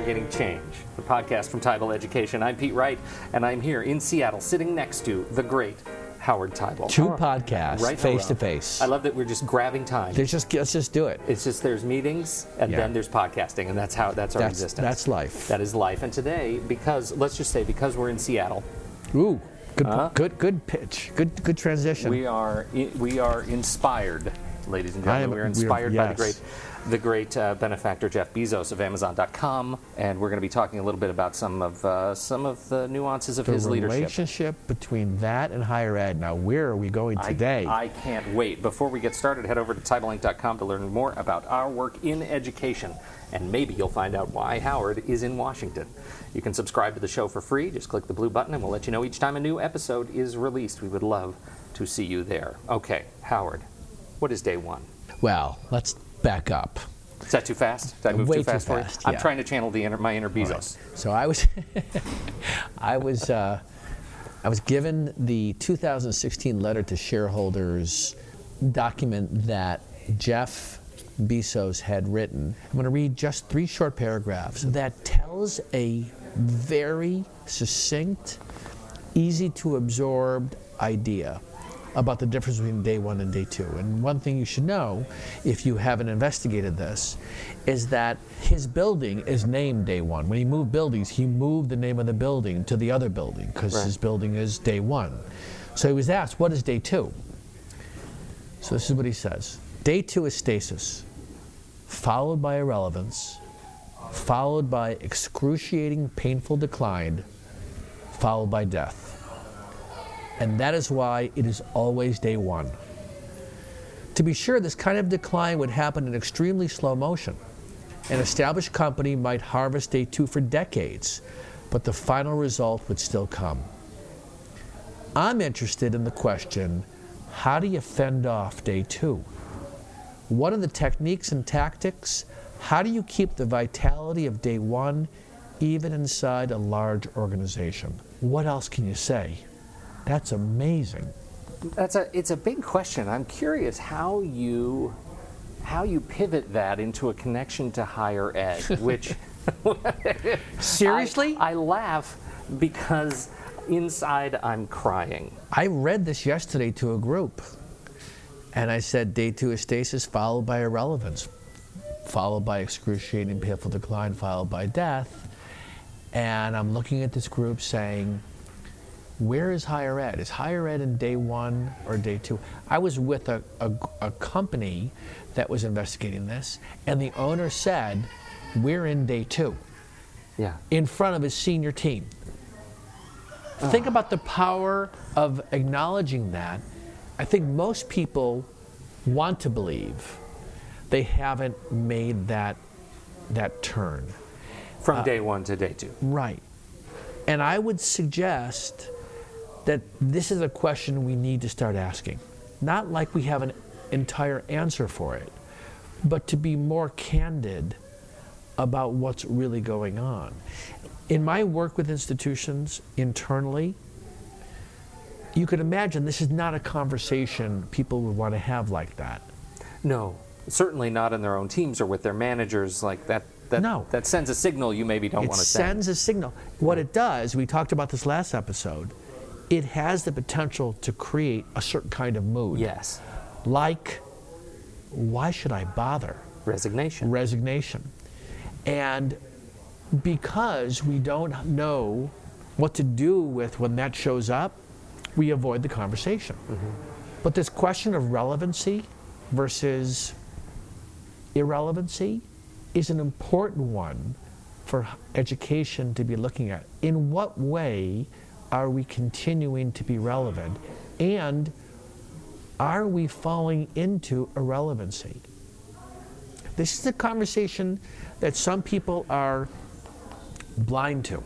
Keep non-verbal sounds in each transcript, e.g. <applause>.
Navigating Change, the podcast from Teibel Education. I'm Pete Wright, and I'm here in Seattle, sitting next to the great Howard Teibel. Two podcasts, Right face to face. I love that we're just grabbing time. There's just let's just do it. It's just there's meetings and Yeah. then there's podcasting, and that's how that's our That's existence. that's life. That is life. And today, because let's just say, because we're in Seattle, Ooh, good, Huh? good, good pitch. Good, good transition. we are we are inspired, ladies and gentlemen. am- we are we are- inspired by the great the great uh, benefactor Jeff Bezos of Amazon.com, and we're going to be talking a little bit about some of uh, some of the nuances of the his leadership. relationship between that and higher ed. Now, where are we going today? I, can't wait. Before we get started, head over to TeibelInc.com to learn more about our work in education. And maybe you'll find out why Howard is in Washington. You can subscribe to the show for free. Just click the blue button and we'll let you know each time a new episode is released. We would love to see you there. Okay, Howard, what is day one? well, let's back up. Is that too fast? Did I move Way too too fast you? fast, I'm trying to channel the inner, my inner Bezos. So I was, <laughs> I was, uh, I was given the 2016 letter to shareholders document that Jeff Bezos had written. I'm going to read just three short paragraphs that tells a very succinct, easy to absorb idea about the difference between day one and day two. And one thing you should know, if you haven't investigated this, is that his building is named day one. When he moved buildings, he moved the name of the building to the other building because Right. his building is day one. So he was asked, What is day two? So this is what he says Day two is stasis, followed by irrelevance, followed by excruciating, painful decline, followed by death. And that is why it is always day one. To be sure, this kind of decline would happen in extremely slow motion. An established company might harvest day two for decades, but the final result would still come. I'm interested in the question how do you fend off day two? What are the techniques and tactics? How do you keep the vitality of day one even inside a large organization? What else can you say? That's amazing. That's a it's a big question. I'm curious how you how you pivot that into a connection to higher ed, <laughs> which <laughs> Seriously? I, I laugh because inside I'm crying. I read this yesterday to a group, and I said day two is stasis, followed by irrelevance, followed by excruciating, painful decline, followed by death. And I'm looking at this group saying, where is higher ed? Is higher ed in day one or day two? I was with a, a, a company that was investigating this, and the owner said, we're in day two Yeah. in front of his senior team. Think about the power of acknowledging that. I think most people want to believe they haven't made that that turn. From uh, day one to day two. Right. And I would suggest that this is a question we need to start asking. Not like we have an entire answer for it, but to be more candid about what's really going on. In my work with institutions internally, you could imagine this is not a conversation people would want to have like that. No, certainly not in their own teams or with their managers. Like that. That, No. that sends a signal you maybe don't it want to send. It sends a signal. What it does, we talked about this last episode, it has the potential to create a certain kind of mood. Yes. Like, why should I bother? Resignation. Resignation. And because we don't know what to do with when that shows up, we avoid the conversation. Mm-hmm. But this question of relevancy versus irrelevancy is an important one for education to be looking at. In what way are we continuing to be relevant? And are we falling into irrelevancy? This is a conversation that some people are blind to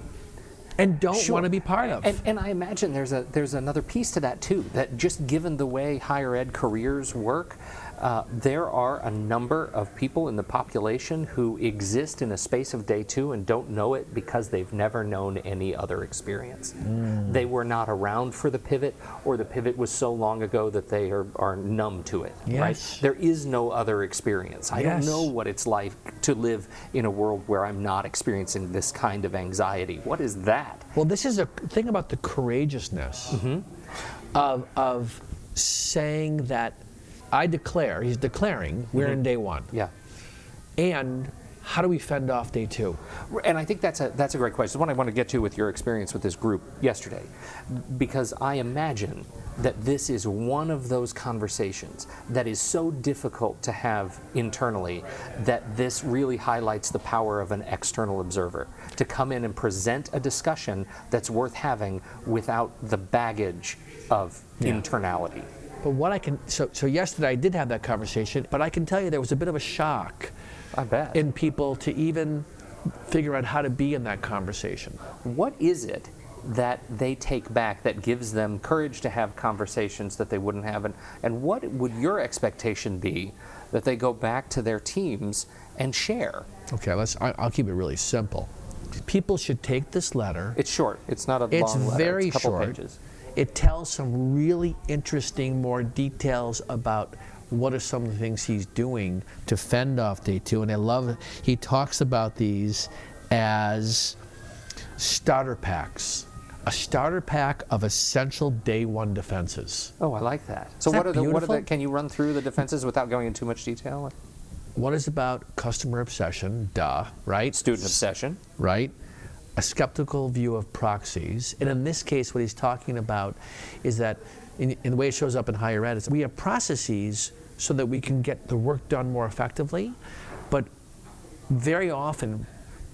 and don't Sure. want to be part of. And, and I imagine there's a there's another piece to that too. That just given the way higher ed careers work, Uh, there are a number of people in the population who exist in a space of day two and don't know it because they've never known any other experience. They were not around for the pivot, or the pivot was so long ago that they are, are numb to it. Yes. Right? There is no other experience. I Yes. don't know what it's like to live in a world where I'm not experiencing this kind of anxiety. What is that? Well, this is a thing about the courageousness Mm-hmm. of, of saying that I declare, he's declaring, we're Mm-hmm. in day one. Yeah. And how do we fend off day two? And I think that's a that's a great question. It's one I want to get to with your experience with this group yesterday, because I imagine that this is one of those conversations that is so difficult to have internally that this really highlights the power of an external observer to come in and present a discussion that's worth having without the baggage of Yeah. internality. But what I can, so, so yesterday I did have that conversation, but I can tell you there was a bit of a shock in people to even figure out how to be in that conversation. What is it that they take back that gives them courage to have conversations that they wouldn't have? And, and what would your expectation be that they go back to their teams and share? Okay, let's, I, I'll keep it really simple. People should take this letter. It's short, it's not a It's long letter, very it's couple short. pages. It tells some really interesting, more details about what are some of the things he's doing to fend off day two. And I love. He talks about these as starter packs. A starter pack of essential day one defenses. Oh, I like that. So Isn't what are the what are the can you run through the defenses without going into too much detail? One is about customer obsession, duh, right? Student obsession. right? A skeptical view of proxies. And in this case, what he's talking about is that, in, in the way it shows up in higher ed, is we have processes so that we can get the work done more effectively, but very often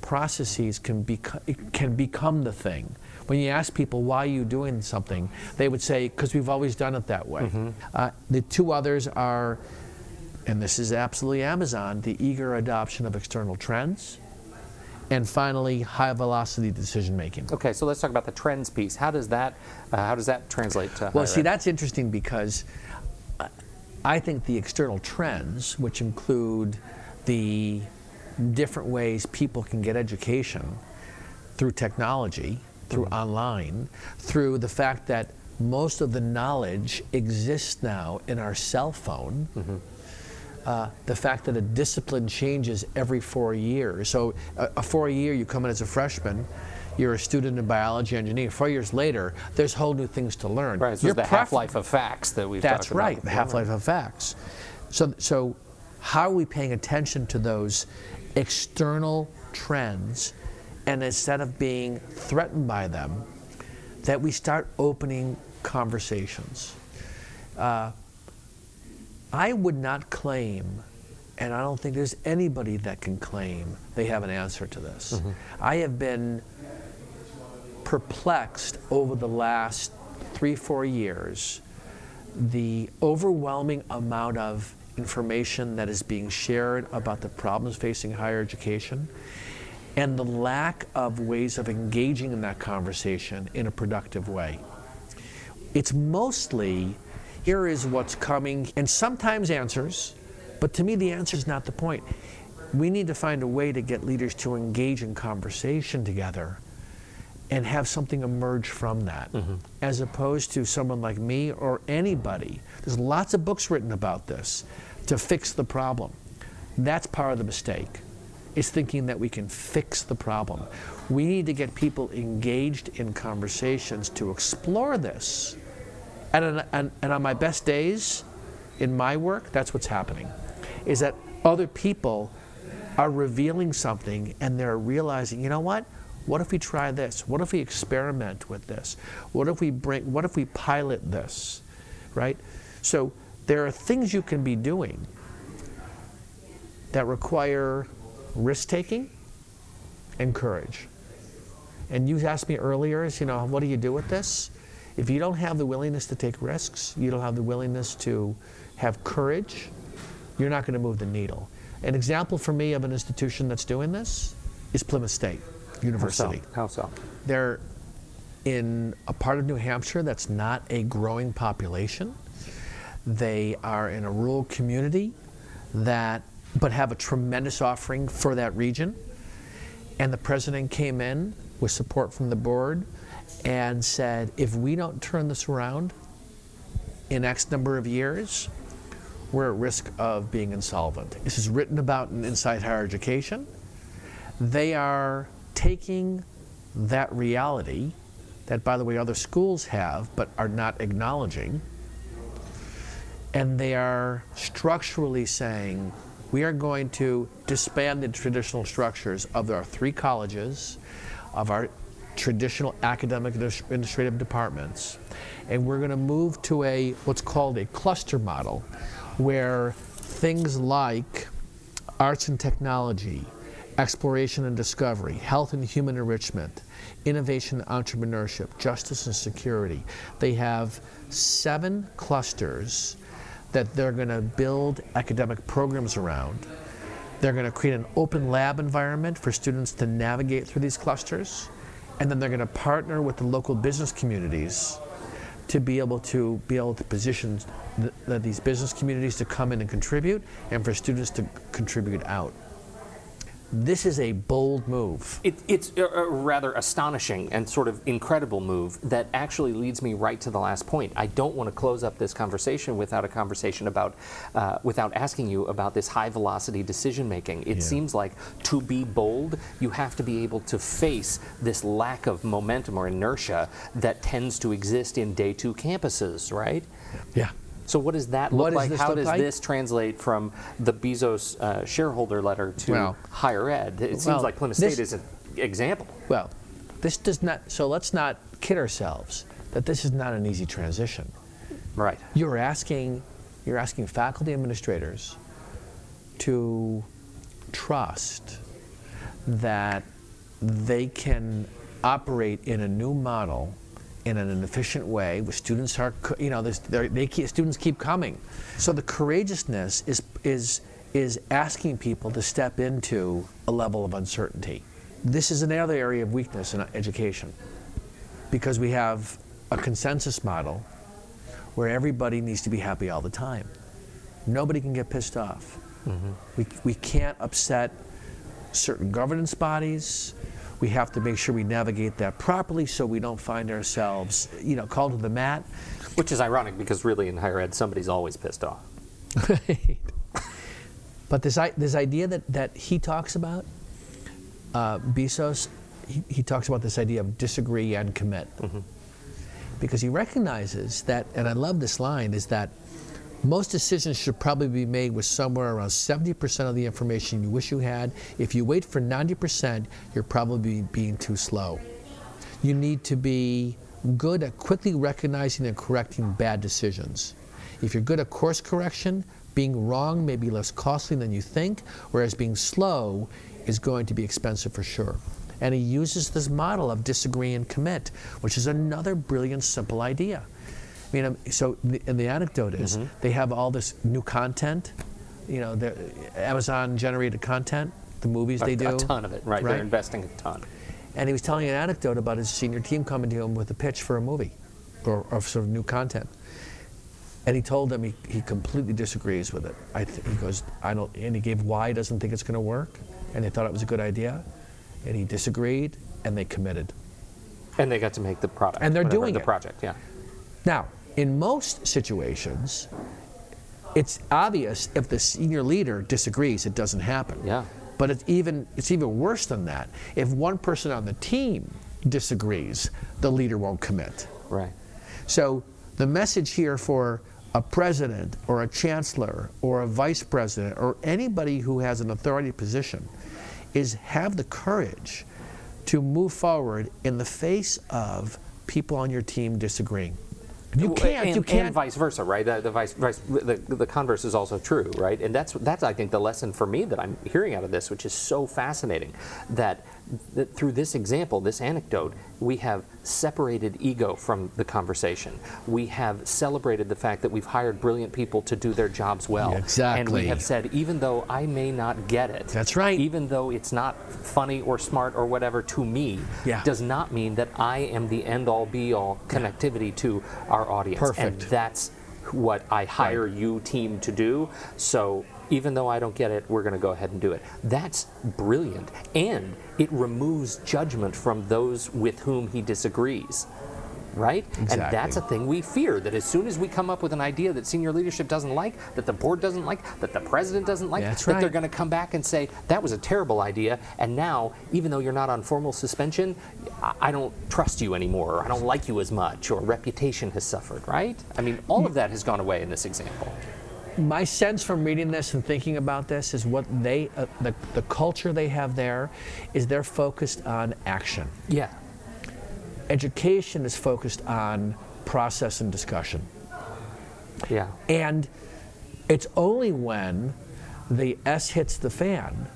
processes can, beco- can become the thing. When you ask people why are you doing something, they would say because we've always done it that way. Uh, the two others are, and this is absolutely Amazon, the eager adoption of external trends, and finally high velocity decision making. Okay, so let's talk about the trends piece. How does that uh, how does that translate to Well, see, that's interesting because I- I think the external trends, which include the different ways people can get education through technology, through online, through the fact that most of the knowledge exists now in our cell phone. Uh, the fact that a discipline changes every four years. So, a, a four year, you come in as a freshman, you're a student in biology engineering. Four years later, there's whole new things to learn. Right, so the prefer- half life of facts that we've That's talked about That's right, the half life of facts. So, so, how are we paying attention to those external trends? And instead of being threatened by them, that we start opening conversations. Uh, I would not claim, and I don't think there's anybody that can claim they have an answer to this. Mm-hmm. I have been perplexed over the last three, four years the overwhelming amount of information that is being shared about the problems facing higher education and the lack of ways of engaging in that conversation in a productive way. It's mostly here is what's coming, and sometimes answers, but to me, the answer is not the point. We need to find a way to get leaders to engage in conversation together and have something emerge from that, mm-hmm. as opposed to someone like me or anybody. There's lots of books written about this to fix the problem. That's part of the mistake. Is thinking that we can fix the problem. We need to get people engaged in conversations to explore this. And, on- and, and on my best days in my work, that's what's happening. Is that other people are revealing something and they're realizing, you know what? What if we try this? What if we experiment with this? What if we bring what if we pilot this? Right? So there are things you can be doing that require risk taking and courage. And you asked me earlier, you know, what do you do with this? If you don't have the willingness to take risks, you don't have the willingness to have courage, you're not going to move the needle. An example for me of an institution that's doing this is Plymouth State How so? University. How so? They're in a part of New Hampshire that's not a growing population. They are in a rural community that, but have a tremendous offering for that region. And the president came in with support from the board and said, if we don't turn this around in X number of years, we're at risk of being insolvent. This is written about in Inside Higher Education. They are taking that reality that, by the way, other schools have but are not acknowledging, and they are structurally saying, we are going to disband the traditional structures of our three colleges, of our traditional academic administrative departments, and we're going to move to a what's called a cluster model, where things like arts and technology, exploration and discovery, health and human enrichment, innovation and entrepreneurship, justice and security. They have seven clusters that they're going to build academic programs around. They're going to create an open lab environment for students to navigate through these clusters. And then they're going to partner with the local business communities to be able to be able to position th- these business communities to come in and contribute and for students to contribute out. This is a bold move. It, it's a, a, rather astonishing and sort of incredible move that actually leads me right to the last point. I don't want to close up this conversation without a conversation about, uh, without asking you about this high velocity decision making. It yeah. seems like to be bold, you have to be able to face this lack of momentum or inertia that tends to exist in day two campuses, right? Yeah. So what does that look like? How does like? this translate from the Bezos uh, shareholder letter to well, higher ed? It seems like Plymouth State is an example. Well, this does not. So let's not kid ourselves that this is not an easy transition. Right. You're asking, you're asking faculty administrators to trust that they can operate in a new model in an efficient way where students are you know they keep, students keep coming. So the courageousness is is is asking people to step into a level of uncertainty. This is another area of weakness in education because we have a consensus model where everybody needs to be happy all the time. Nobody can get pissed off. Mm-hmm. we, we can't upset certain governance bodies we have to make sure we navigate that properly so we don't find ourselves, you know, called to the mat. Which is ironic because really in higher ed, somebody's always pissed off. <laughs> but this, this idea that, that he talks about, uh, Bezos, he, he, talks about this idea of disagree and commit. Mm-hmm. Because he recognizes that, and I love this line, is that most decisions should probably be made with somewhere around 70% of the information you wish you had. If you wait for 90%, you're probably being too slow. You need to be good at quickly recognizing and correcting bad decisions. If you're good at course correction, being wrong may be less costly than you think, whereas being slow is going to be expensive for sure. And he uses this model of disagree and commit, which is another brilliant, simple idea. I mean, um, so the, and the anecdote is mm-hmm. they have all this new content. You know, the Amazon generated content, the movies a, they do. A ton of it, right? right? They're investing a ton. And he was telling an anecdote about his senior team coming to him with a pitch for a movie or, or sort of new content. And he told them he, he completely disagrees with it. I th- he goes, I don't, and he gave why he doesn't think it's going to work. And they thought it was a good idea. And he disagreed, and they committed. And they got to make the product. And they're whatever, doing the it. project, yeah. Now, in most situations, it's obvious if the senior leader disagrees, it doesn't happen. Yeah. But it's even it's even worse than that. If one person on the team disagrees, the leader won't commit. Right. So the message here for a president or a chancellor or a vice president or anybody who has an authority position is have the courage to move forward in the face of people on your team disagreeing. You uh, can't. And, you can't. And vice versa, right? The, the vice, vice the, the converse is also true, right? And that's that's I think the lesson for me that I'm hearing out of this, which is so fascinating, that, that through this example, this anecdote, we have separated ego from the conversation. We have celebrated the fact that we've hired brilliant people to do their jobs well. Exactly. And we have said, even though I may not get it, that's right. Even though it's not funny or smart or whatever to me, yeah. does not mean that I am the end all be all connectivity to our audience. Perfect. And that's what I hire you team to do. So even though I don't get it, we're going to go ahead and do it. That's brilliant. And it removes judgment from those with whom he disagrees. Right? Exactly. And that's a thing we fear that as soon as we come up with an idea that senior leadership doesn't like, that the board doesn't like, that the president doesn't like, That's that they're going to come back and say, that was a terrible idea. And now, even though you're not on formal suspension, I- I don't trust you anymore, or I don't like you as much, or reputation has suffered, right? I mean, all of that has gone away in this example. My sense from reading this and thinking about this is what they uh, the, the culture they have there is they're focused on action. Yeah. education is focused on process and discussion. Yeah. and it's only when the s hits the fan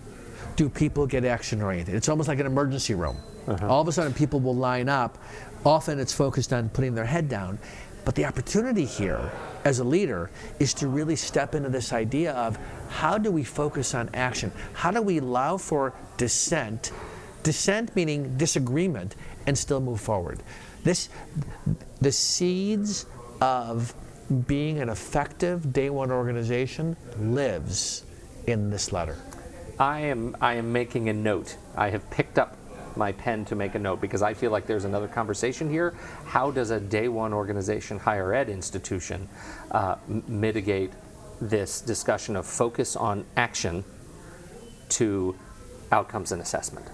do people get action oriented it's almost like an emergency room. All of a sudden people will line up. Often it's focused on putting their head down but the opportunity here as a leader is to really step into this idea of how do we focus on action? How do we allow for dissent? Dissent meaning disagreement and still move forward. This the seeds of being an effective day one organization lives in this letter. I am I am making a note. I have picked up my pen to make a note because I feel like there's another conversation here. How does a day one organization, higher ed institution, uh, mitigate this discussion of focus on action to outcomes and assessment?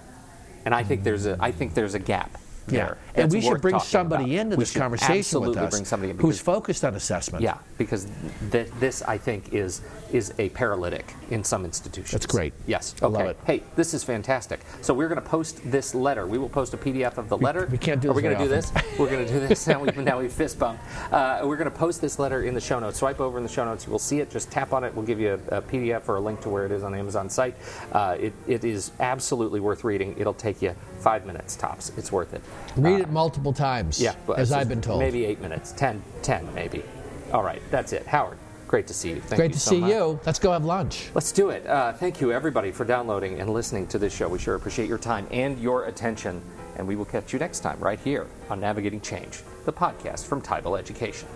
And I think there's a I think there's a gap there. and we should bring somebody about. into We this conversation with us bring somebody in who's focused on assessment. yeah, because th- this, I think, is is a paralytic in some institutions. That's great. Yes. I love it. Hey, this is fantastic. So we're going to post this letter. We will post a PDF of the letter. we can't do this. Are we going to do this? We're going to do this. <laughs> Now we now we fist bump. Uh, we're going to post this letter in the show notes. Swipe over in the show notes. You will see it. Just tap on it. We'll give you a, a PDF or a link to where it is on the Amazon site. Uh, it, it is absolutely worth reading. It'll take you five minutes tops. It's worth it. Read it multiple times, Yeah, but as I've been told. Maybe eight minutes, 10, 10 maybe. All right, that's it. Howard, great to see you. Thank Great you to so see much. you. Let's go have lunch. Let's do it. Uh, thank you, everybody, for downloading and listening to this show. We sure appreciate your time and your attention. And we will catch you next time right here on Navigating Change, the podcast from Teibel Education.